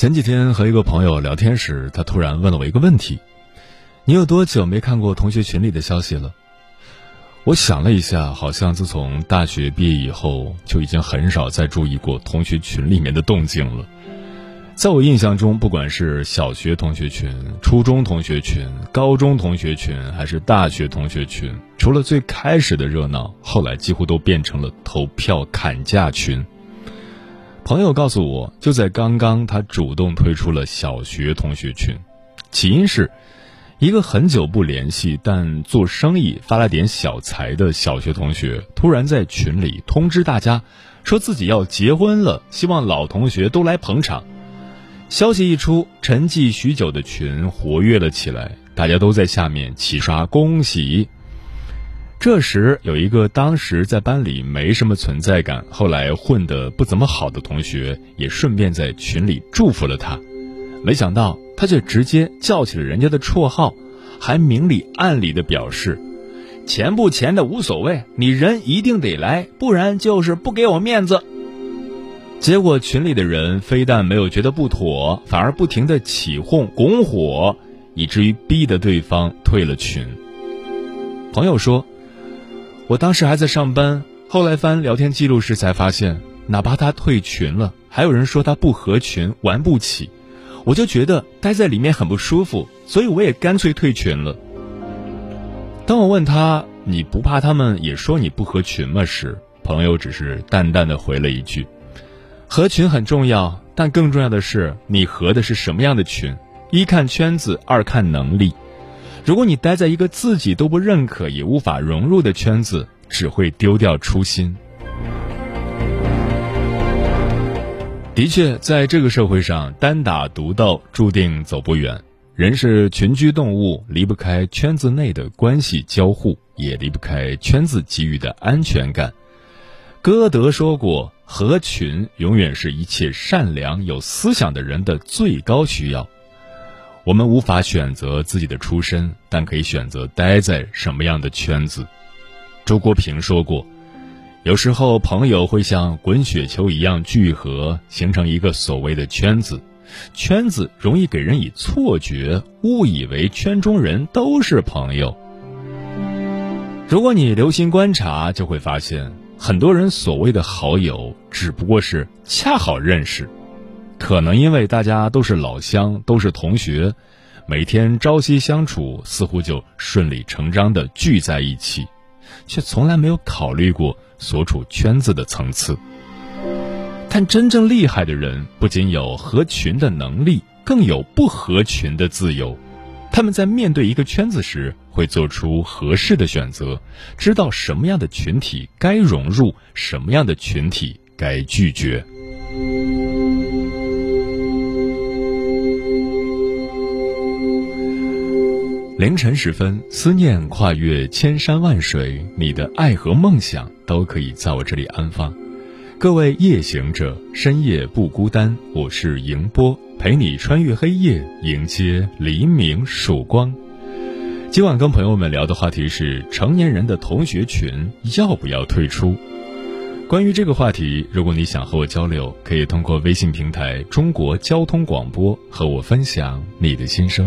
前几天和一个朋友聊天时，他突然问了我一个问题：“你有多久没看过同学群里的消息了？”我想了一下，好像自从大学毕业以后，就已经很少再注意过同学群里面的动静了。在我印象中，不管是小学同学群、初中同学群、高中同学群，还是大学同学群，除了最开始的热闹，后来几乎都变成了投票砍价群。朋友告诉我，就在刚刚，他主动退出了小学同学群，起因是，一个很久不联系但做生意发了点小财的小学同学，突然在群里通知大家，说自己要结婚了，希望老同学都来捧场。消息一出，沉寂许久的群活跃了起来，大家都在下面齐刷恭喜。这时，有一个当时在班里没什么存在感，后来混得不怎么好的同学，也顺便在群里祝福了他。没想到，他却直接叫起了人家的绰号，还明里暗里的表示：“钱不钱的无所谓，你人一定得来，不然就是不给我面子。”结果，群里的人非但没有觉得不妥，反而不停的起哄拱火，以至于逼得对方退了群。朋友说。我当时还在上班，后来翻聊天记录时才发现，哪怕他退群了，还有人说他不合群，玩不起，我就觉得待在里面很不舒服，所以我也干脆退群了。当我问他你不怕他们也说你不合群吗时，朋友只是淡淡的回了一句：“合群很重要，但更重要的是你合的是什么样的群，一看圈子，二看能力。”如果你待在一个自己都不认可也无法融入的圈子，只会丢掉初心。的确，在这个社会上，单打独斗注定走不远。人是群居动物，离不开圈子内的关系交互，也离不开圈子给予的安全感。歌德说过：“合群永远是一切善良有思想的人的最高需要。”我们无法选择自己的出身，但可以选择待在什么样的圈子。周国平说过：“有时候朋友会像滚雪球一样聚合，形成一个所谓的圈子。圈子容易给人以错觉，误以为圈中人都是朋友。如果你留心观察，就会发现，很多人所谓的好友，只不过是恰好认识。”可能因为大家都是老乡，都是同学，每天朝夕相处，似乎就顺理成章的聚在一起，却从来没有考虑过所处圈子的层次。但真正厉害的人，不仅有合群的能力，更有不合群的自由。他们在面对一个圈子时，会做出合适的选择，知道什么样的群体该融入，什么样的群体该拒绝。凌晨时分，思念跨越千山万水，你的爱和梦想都可以在我这里安放。各位夜行者，深夜不孤单，我是迎波，陪你穿越黑夜，迎接黎明曙光。今晚跟朋友们聊的话题是：成年人的同学群要不要退出？关于这个话题，如果你想和我交流，可以通过微信平台“中国交通广播”和我分享你的心声。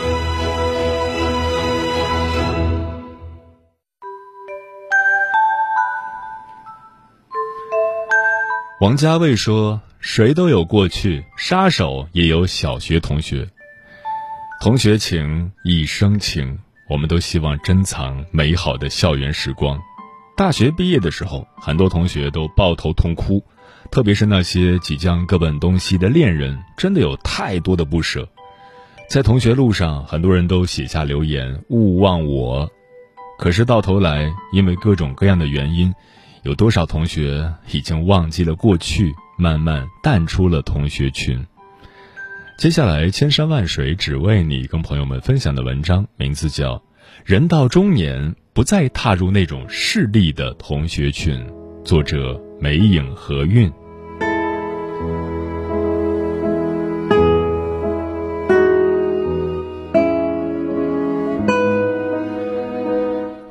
王家卫说：“谁都有过去，杀手也有小学同学。同学情，一生情。我们都希望珍藏美好的校园时光。大学毕业的时候，很多同学都抱头痛哭，特别是那些即将各奔东西的恋人，真的有太多的不舍。在同学路上，很多人都写下留言：勿忘我。可是到头来，因为各种各样的原因。”有多少同学已经忘记了过去，慢慢淡出了同学群？接下来，千山万水只为你，跟朋友们分享的文章名字叫《人到中年不再踏入那种势利的同学群》，作者梅影何韵。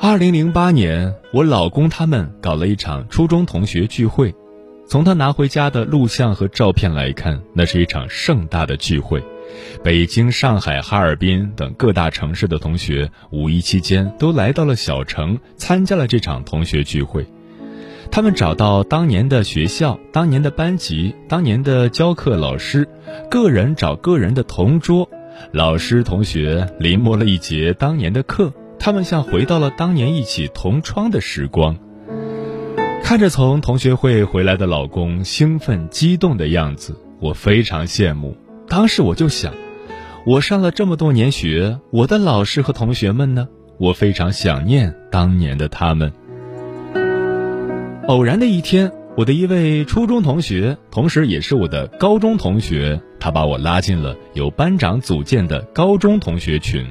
二零零八年，我老公他们搞了一场初中同学聚会。从他拿回家的录像和照片来看，那是一场盛大的聚会。北京、上海、哈尔滨等各大城市的同学，五一期间都来到了小城，参加了这场同学聚会。他们找到当年的学校、当年的班级、当年的教课老师，个人找个人的同桌，老师、同学临摹了一节当年的课。他们像回到了当年一起同窗的时光，看着从同学会回来的老公兴奋激动的样子，我非常羡慕。当时我就想，我上了这么多年学，我的老师和同学们呢？我非常想念当年的他们。偶然的一天，我的一位初中同学，同时也是我的高中同学，他把我拉进了由班长组建的高中同学群。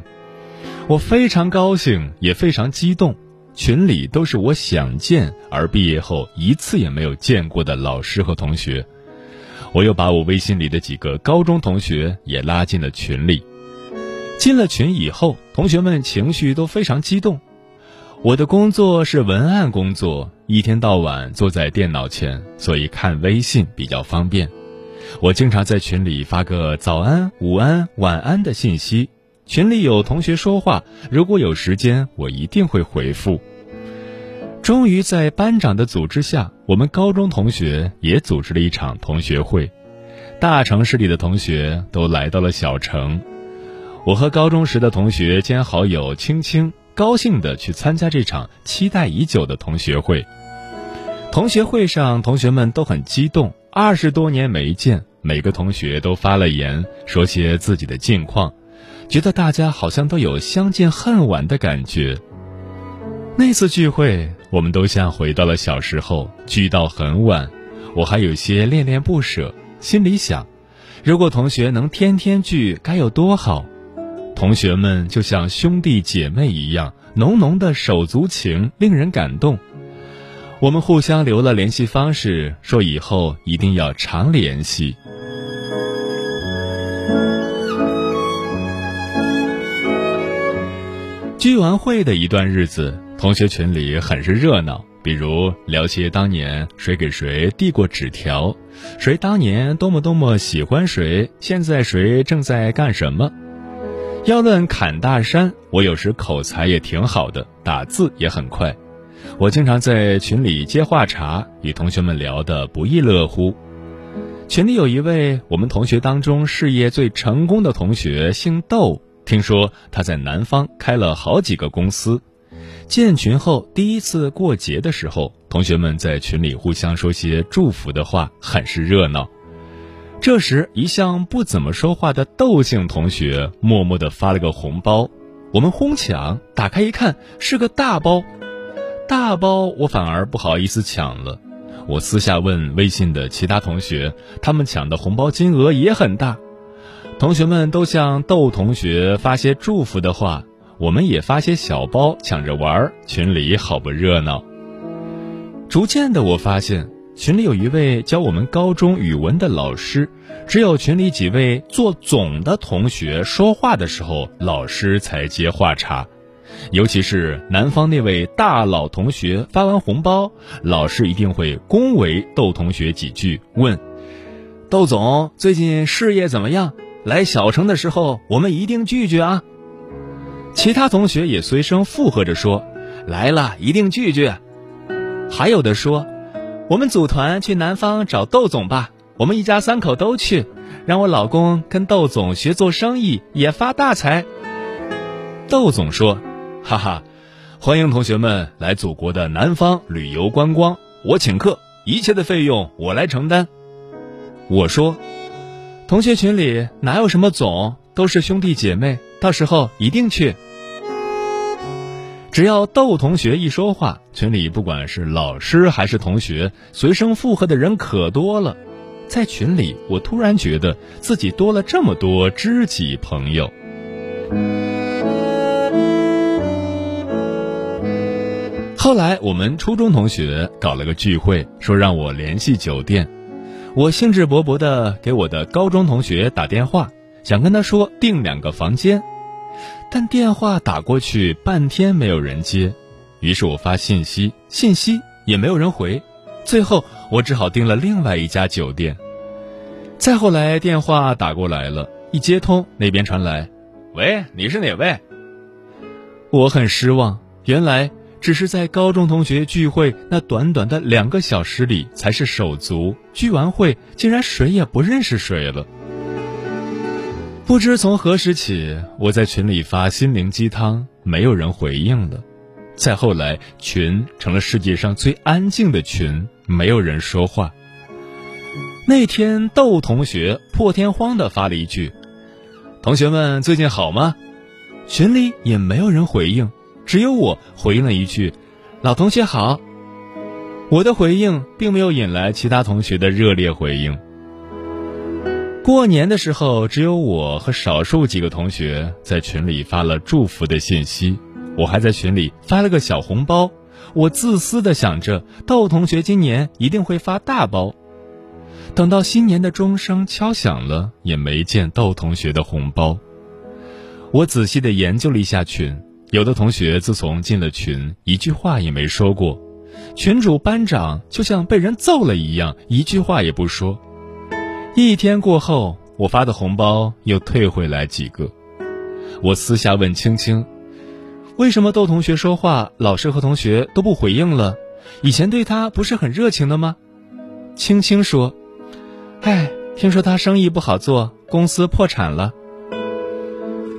我非常高兴，也非常激动。群里都是我想见而毕业后一次也没有见过的老师和同学。我又把我微信里的几个高中同学也拉进了群里。进了群以后，同学们情绪都非常激动。我的工作是文案工作，一天到晚坐在电脑前，所以看微信比较方便。我经常在群里发个早安、午安、晚安的信息。群里有同学说话，如果有时间，我一定会回复。终于在班长的组织下，我们高中同学也组织了一场同学会。大城市里的同学都来到了小城，我和高中时的同学兼好友青青高兴地去参加这场期待已久的同学会。同学会上，同学们都很激动，二十多年没见，每个同学都发了言，说些自己的近况。觉得大家好像都有相见恨晚的感觉。那次聚会，我们都像回到了小时候，聚到很晚，我还有些恋恋不舍，心里想，如果同学能天天聚，该有多好。同学们就像兄弟姐妹一样，浓浓的手足情令人感动。我们互相留了联系方式，说以后一定要常联系。聚完会的一段日子，同学群里很是热闹。比如聊些当年谁给谁递过纸条，谁当年多么多么喜欢谁，现在谁正在干什么。要论侃大山，我有时口才也挺好的，打字也很快。我经常在群里接话茬，与同学们聊得不亦乐乎。群里有一位我们同学当中事业最成功的同学，姓窦。听说他在南方开了好几个公司，建群后第一次过节的时候，同学们在群里互相说些祝福的话，很是热闹。这时，一向不怎么说话的窦姓同学默默地发了个红包，我们哄抢，打开一看是个大包，大包我反而不好意思抢了。我私下问微信的其他同学，他们抢的红包金额也很大。同学们都向窦同学发些祝福的话，我们也发些小包抢着玩，群里好不热闹。逐渐的，我发现群里有一位教我们高中语文的老师，只有群里几位做总的同学说话的时候，老师才接话茬。尤其是南方那位大佬同学发完红包，老师一定会恭维窦同学几句，问：“窦总最近事业怎么样？来小城的时候我们一定聚聚啊。”其他同学也随声附和着说：“来了一定聚聚。”还有的说：“我们组团去南方找窦总吧，我们一家三口都去，让我老公跟窦总学做生意，也发大财。”窦总说。哈哈，欢迎同学们来祖国的南方旅游观光，我请客，一切的费用我来承担。我说，同学群里哪有什么总，都是兄弟姐妹，到时候一定去。只要窦同学一说话，群里不管是老师还是同学，随声附和的人可多了。在群里，我突然觉得自己多了这么多知己朋友。后来我们初中同学搞了个聚会，说让我联系酒店。我兴致勃勃地给我的高中同学打电话，想跟他说订两个房间，但电话打过去半天没有人接，于是我发信息，信息也没有人回，最后我只好订了另外一家酒店。再后来电话打过来了，一接通，那边传来：“喂，你是哪位？”我很失望，原来。只是在高中同学聚会那短短的两个小时里，才是手足。聚完会，竟然谁也不认识谁了。不知从何时起，我在群里发心灵鸡汤，没有人回应了。再后来，群成了世界上最安静的群，没有人说话。那天，窦同学破天荒地发了一句：“同学们最近好吗？”群里也没有人回应。只有我回应了一句：“老同学好。”我的回应并没有引来其他同学的热烈回应。过年的时候，只有我和少数几个同学在群里发了祝福的信息。我还在群里发了个小红包。我自私的想着，窦同学今年一定会发大包。等到新年的钟声敲响了，也没见窦同学的红包。我仔细的研究了一下群。有的同学自从进了群，一句话也没说过，群主班长就像被人揍了一样，一句话也不说。一天过后，我发的红包又退回来几个。我私下问青青：“为什么窦同学说话，老师和同学都不回应了？以前对他不是很热情的吗？”青青说：“哎，听说他生意不好做，公司破产了。”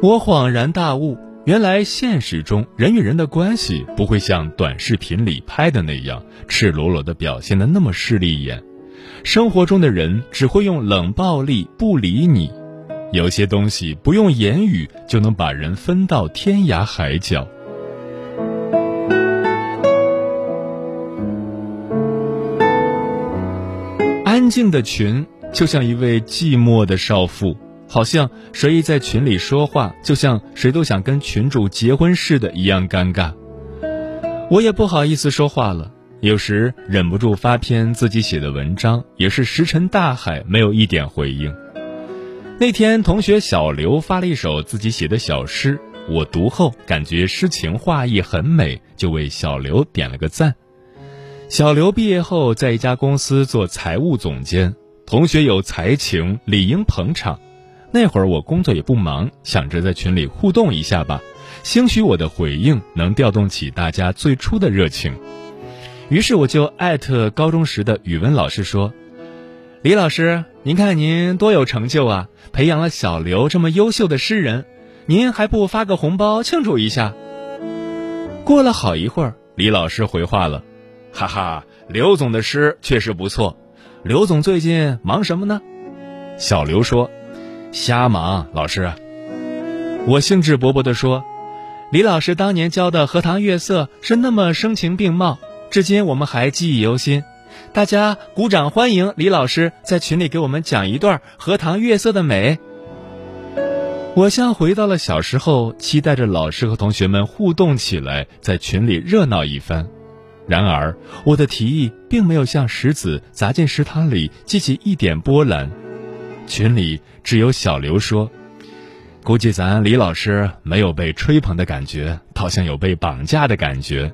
我恍然大悟。原来现实中人与人的关系不会像短视频里拍的那样赤裸裸的表现的那么势利眼，生活中的人只会用冷暴力不理你，有些东西不用言语就能把人分到天涯海角。安静的群就像一位寂寞的少妇。好像谁一在群里说话，就像谁都想跟群主结婚似的，一样尴尬。我也不好意思说话了，有时忍不住发篇自己写的文章，也是石沉大海，没有一点回应。那天同学小刘发了一首自己写的小诗，我读后感觉诗情画意很美，就为小刘点了个赞。小刘毕业后在一家公司做财务总监，同学有才情，理应捧场。那会儿我工作也不忙，想着在群里互动一下吧，兴许我的回应能调动起大家最初的热情。于是我就艾特高中时的语文老师说：“李老师，您看您多有成就啊，培养了小刘这么优秀的诗人，您还不发个红包庆祝一下？”过了好一会儿，李老师回话了：“哈哈，刘总的诗确实不错。刘总最近忙什么呢？”小刘说。瞎忙，老师。我兴致勃勃地说：“李老师当年教的《荷塘月色》是那么声情并茂，至今我们还记忆犹新。大家鼓掌欢迎李老师在群里给我们讲一段《荷塘月色》的美。”我像回到了小时候，期待着老师和同学们互动起来，在群里热闹一番。然而，我的提议并没有像石子砸进食堂里激起一点波澜。群里只有小刘说：“估计咱李老师没有被吹捧的感觉，倒像有被绑架的感觉。”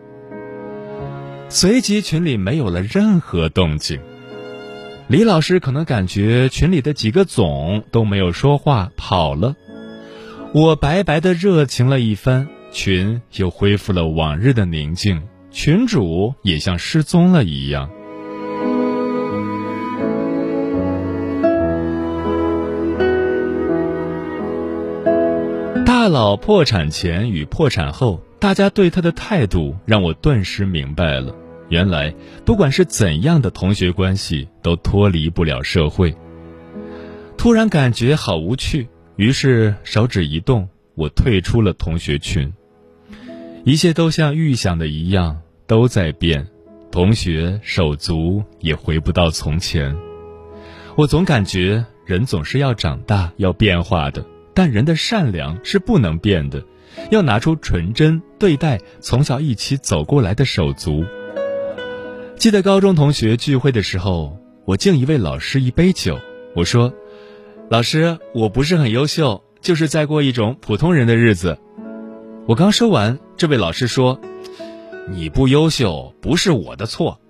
随即，群里没有了任何动静。李老师可能感觉群里的几个总都没有说话，跑了。我白白的热情了一番，群又恢复了往日的宁静。群主也像失踪了一样。老破产前与破产后，大家对他的态度让我顿时明白了：原来不管是怎样的同学关系，都脱离不了社会。突然感觉好无趣，于是手指一动，我退出了同学群。一切都像预想的一样。都在变，同学手足也回不到从前。我总感觉人总是要长大、要变化的，但人的善良是不能变的，要拿出纯真对待从小一起走过来的手足。记得高中同学聚会的时候，我敬一位老师一杯酒，我说：“老师，我不是很优秀，就是在过一种普通人的日子。”我刚说完，这位老师说。你不优秀不是我的错。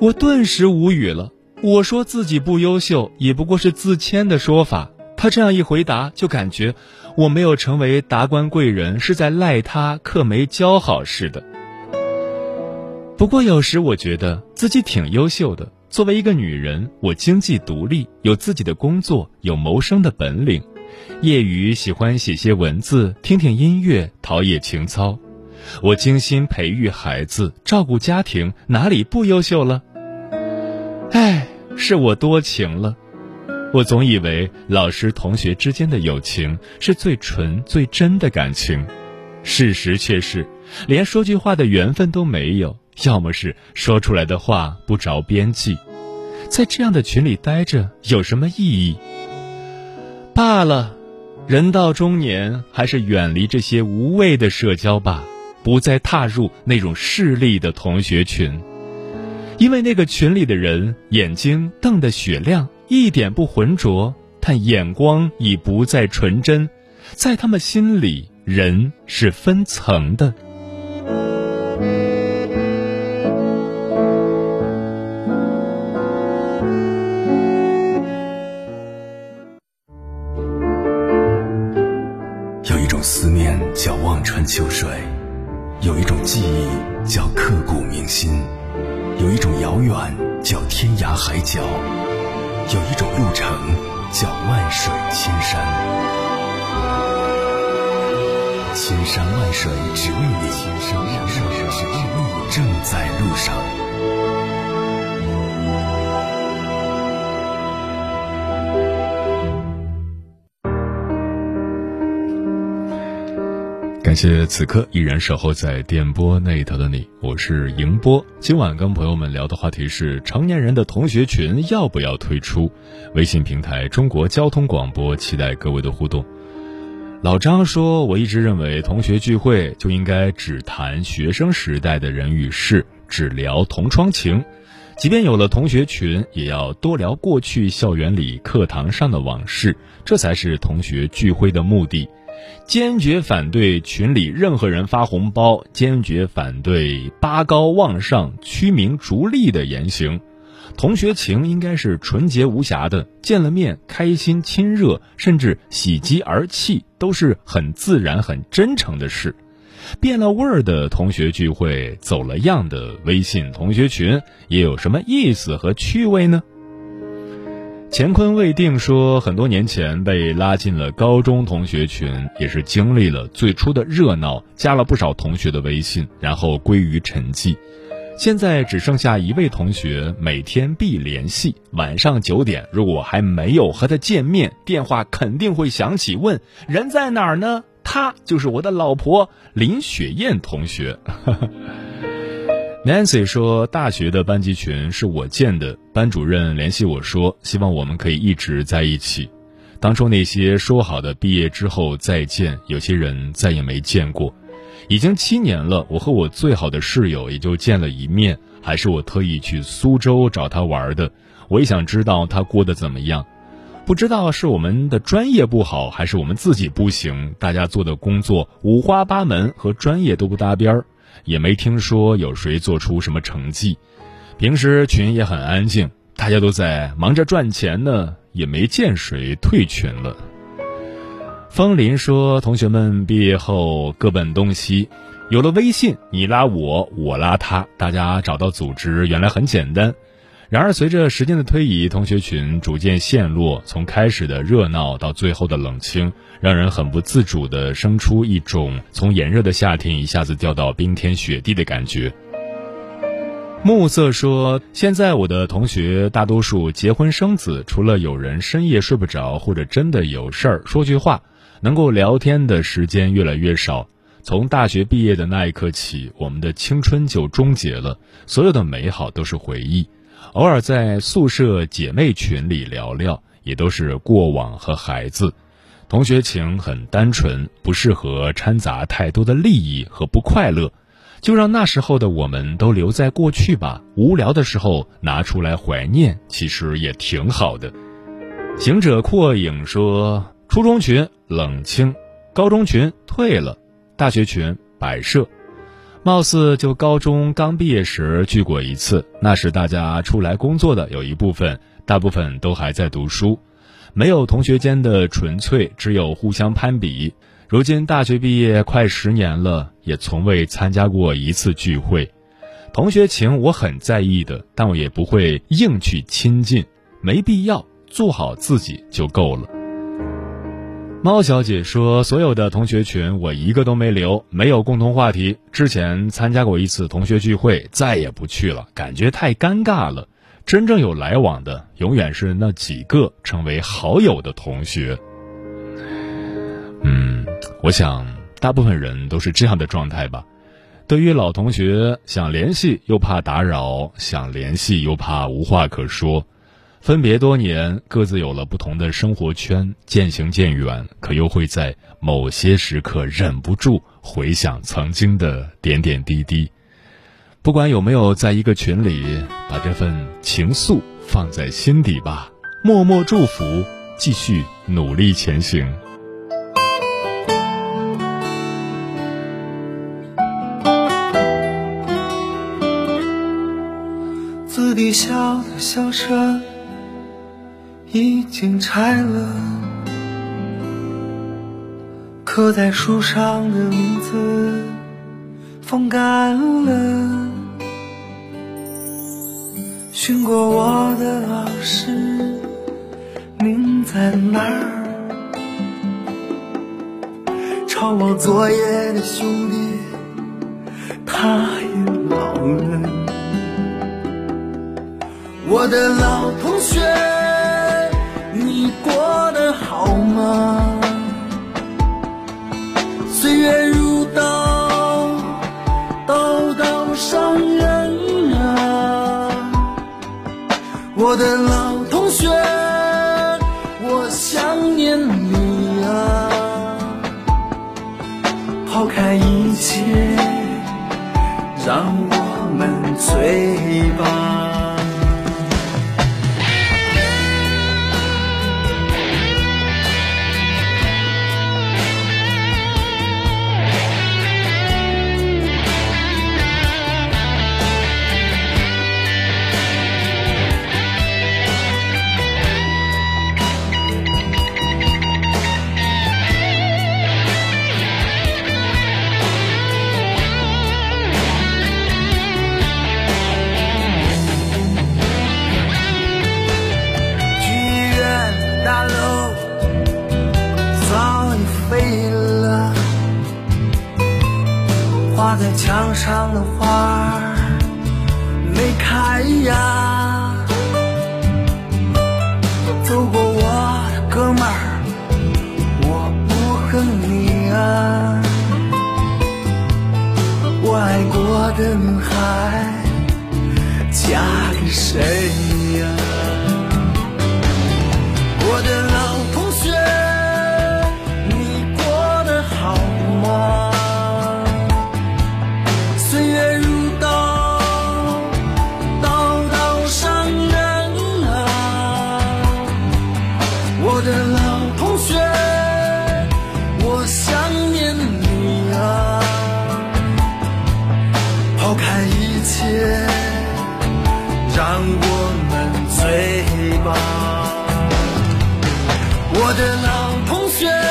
我顿时无语了。我说自己不优秀，也不过是自谦的说法。他这样一回答，就感觉我没有成为达官贵人，是在赖他课没教好似的。不过有时我觉得自己挺优秀的。作为一个女人，我经济独立，有自己的工作，有谋生的本领。业余喜欢写些文字，听听音乐，陶冶情操。我精心培育孩子，照顾家庭，哪里不优秀了？唉，是我多情了。我总以为老师同学之间的友情是最纯最真的感情，事实却是，连说句话的缘分都没有，要么是说出来的话不着边际。在这样的群里待着有什么意义？罢了，人到中年，还是远离这些无谓的社交吧。不再踏入那种势利的同学群，因为那个群里的人眼睛瞪得雪亮，一点不浑浊，但眼光已不再纯真，在他们心里，人是分层的。有一种思念叫望穿秋水。有一种记忆叫刻骨铭心，有一种遥远叫天涯海角，有一种路程叫万水千山。千山万水只为你今生，只为你，正在路上。感谢此刻依然守候在电波那头的你，我是迎波。今晚跟朋友们聊的话题是成年人的同学群要不要退出？微信平台中国交通广播，期待各位的互动。老张说，我一直认为同学聚会就应该只谈学生时代的人与事，只聊同窗情。即便有了同学群，也要多聊过去校园里、课堂上的往事，这才是同学聚会的目的。坚决反对群里任何人发红包，坚决反对拔高望上、趋名逐利的言行。同学情应该是纯洁无瑕的，见了面开心亲热，甚至喜极而泣，都是很自然、很真诚的事。变了味儿的同学聚会，走了样的微信同学群，也有什么意思和趣味呢？乾坤未定说，很多年前被拉进了高中同学群，也是经历了最初的热闹，加了不少同学的微信，然后归于沉寂。现在只剩下一位同学，每天必联系。晚上九点，如果还没有和他见面，电话肯定会响起，问人在哪儿呢？他就是我的老婆林雪燕同学。Nancy 说：“大学的班级群是我建的，班主任联系我说，希望我们可以一直在一起。当初那些说好的毕业之后再见，有些人再也没见过。已经七年了，我和我最好的室友也就见了一面，还是我特意去苏州找他玩的。我也想知道他过得怎么样。不知道是我们的专业不好，还是我们自己不行。大家做的工作五花八门，和专业都不搭边儿，也没听说有谁做出什么成绩。平时群也很安静，大家都在忙着赚钱呢，也没见谁退群了。风林说：“同学们毕业后各奔东西，有了微信，你拉我，我拉他，大家找到组织原来很简单。”然而，随着时间的推移，同学群逐渐陷落，从开始的热闹到最后的冷清，让人很不自主地生出一种从炎热的夏天一下子掉到冰天雪地的感觉。暮色说：“现在我的同学大多数结婚生子，除了有人深夜睡不着，或者真的有事儿说句话，能够聊天的时间越来越少。从大学毕业的那一刻起，我们的青春就终结了，所有的美好都是回忆。”偶尔在宿舍姐妹群里聊聊，也都是过往和孩子。同学情很单纯，不适合掺杂太多的利益和不快乐，就让那时候的我们都留在过去吧。无聊的时候拿出来怀念，其实也挺好的。行者阔影说：初中群冷清，高中群退了，大学群摆设。貌似就高中刚毕业时聚过一次，那时大家出来工作的有一部分，大部分都还在读书，没有同学间的纯粹，只有互相攀比。如今大学毕业快十年了，也从未参加过一次聚会。同学情我很在意的，但我也不会硬去亲近，没必要，做好自己就够了。猫小姐说：“所有的同学群我一个都没留，没有共同话题。之前参加过一次同学聚会，再也不去了，感觉太尴尬了。真正有来往的，永远是那几个成为好友的同学。”嗯，我想大部分人都是这样的状态吧。对于老同学，想联系又怕打扰，想联系又怕无话可说。分别多年，各自有了不同的生活圈，渐行渐远，可又会在某些时刻忍不住回想曾经的点点滴滴。不管有没有在一个群里，把这份情愫放在心底吧，默默祝福，继续努力前行。自己笑的笑声。已经拆了，刻在树上的名字风干了。寻过我的老师，您在哪儿？抄我作业的兄弟，他也老了。我的老同学。好我的老同学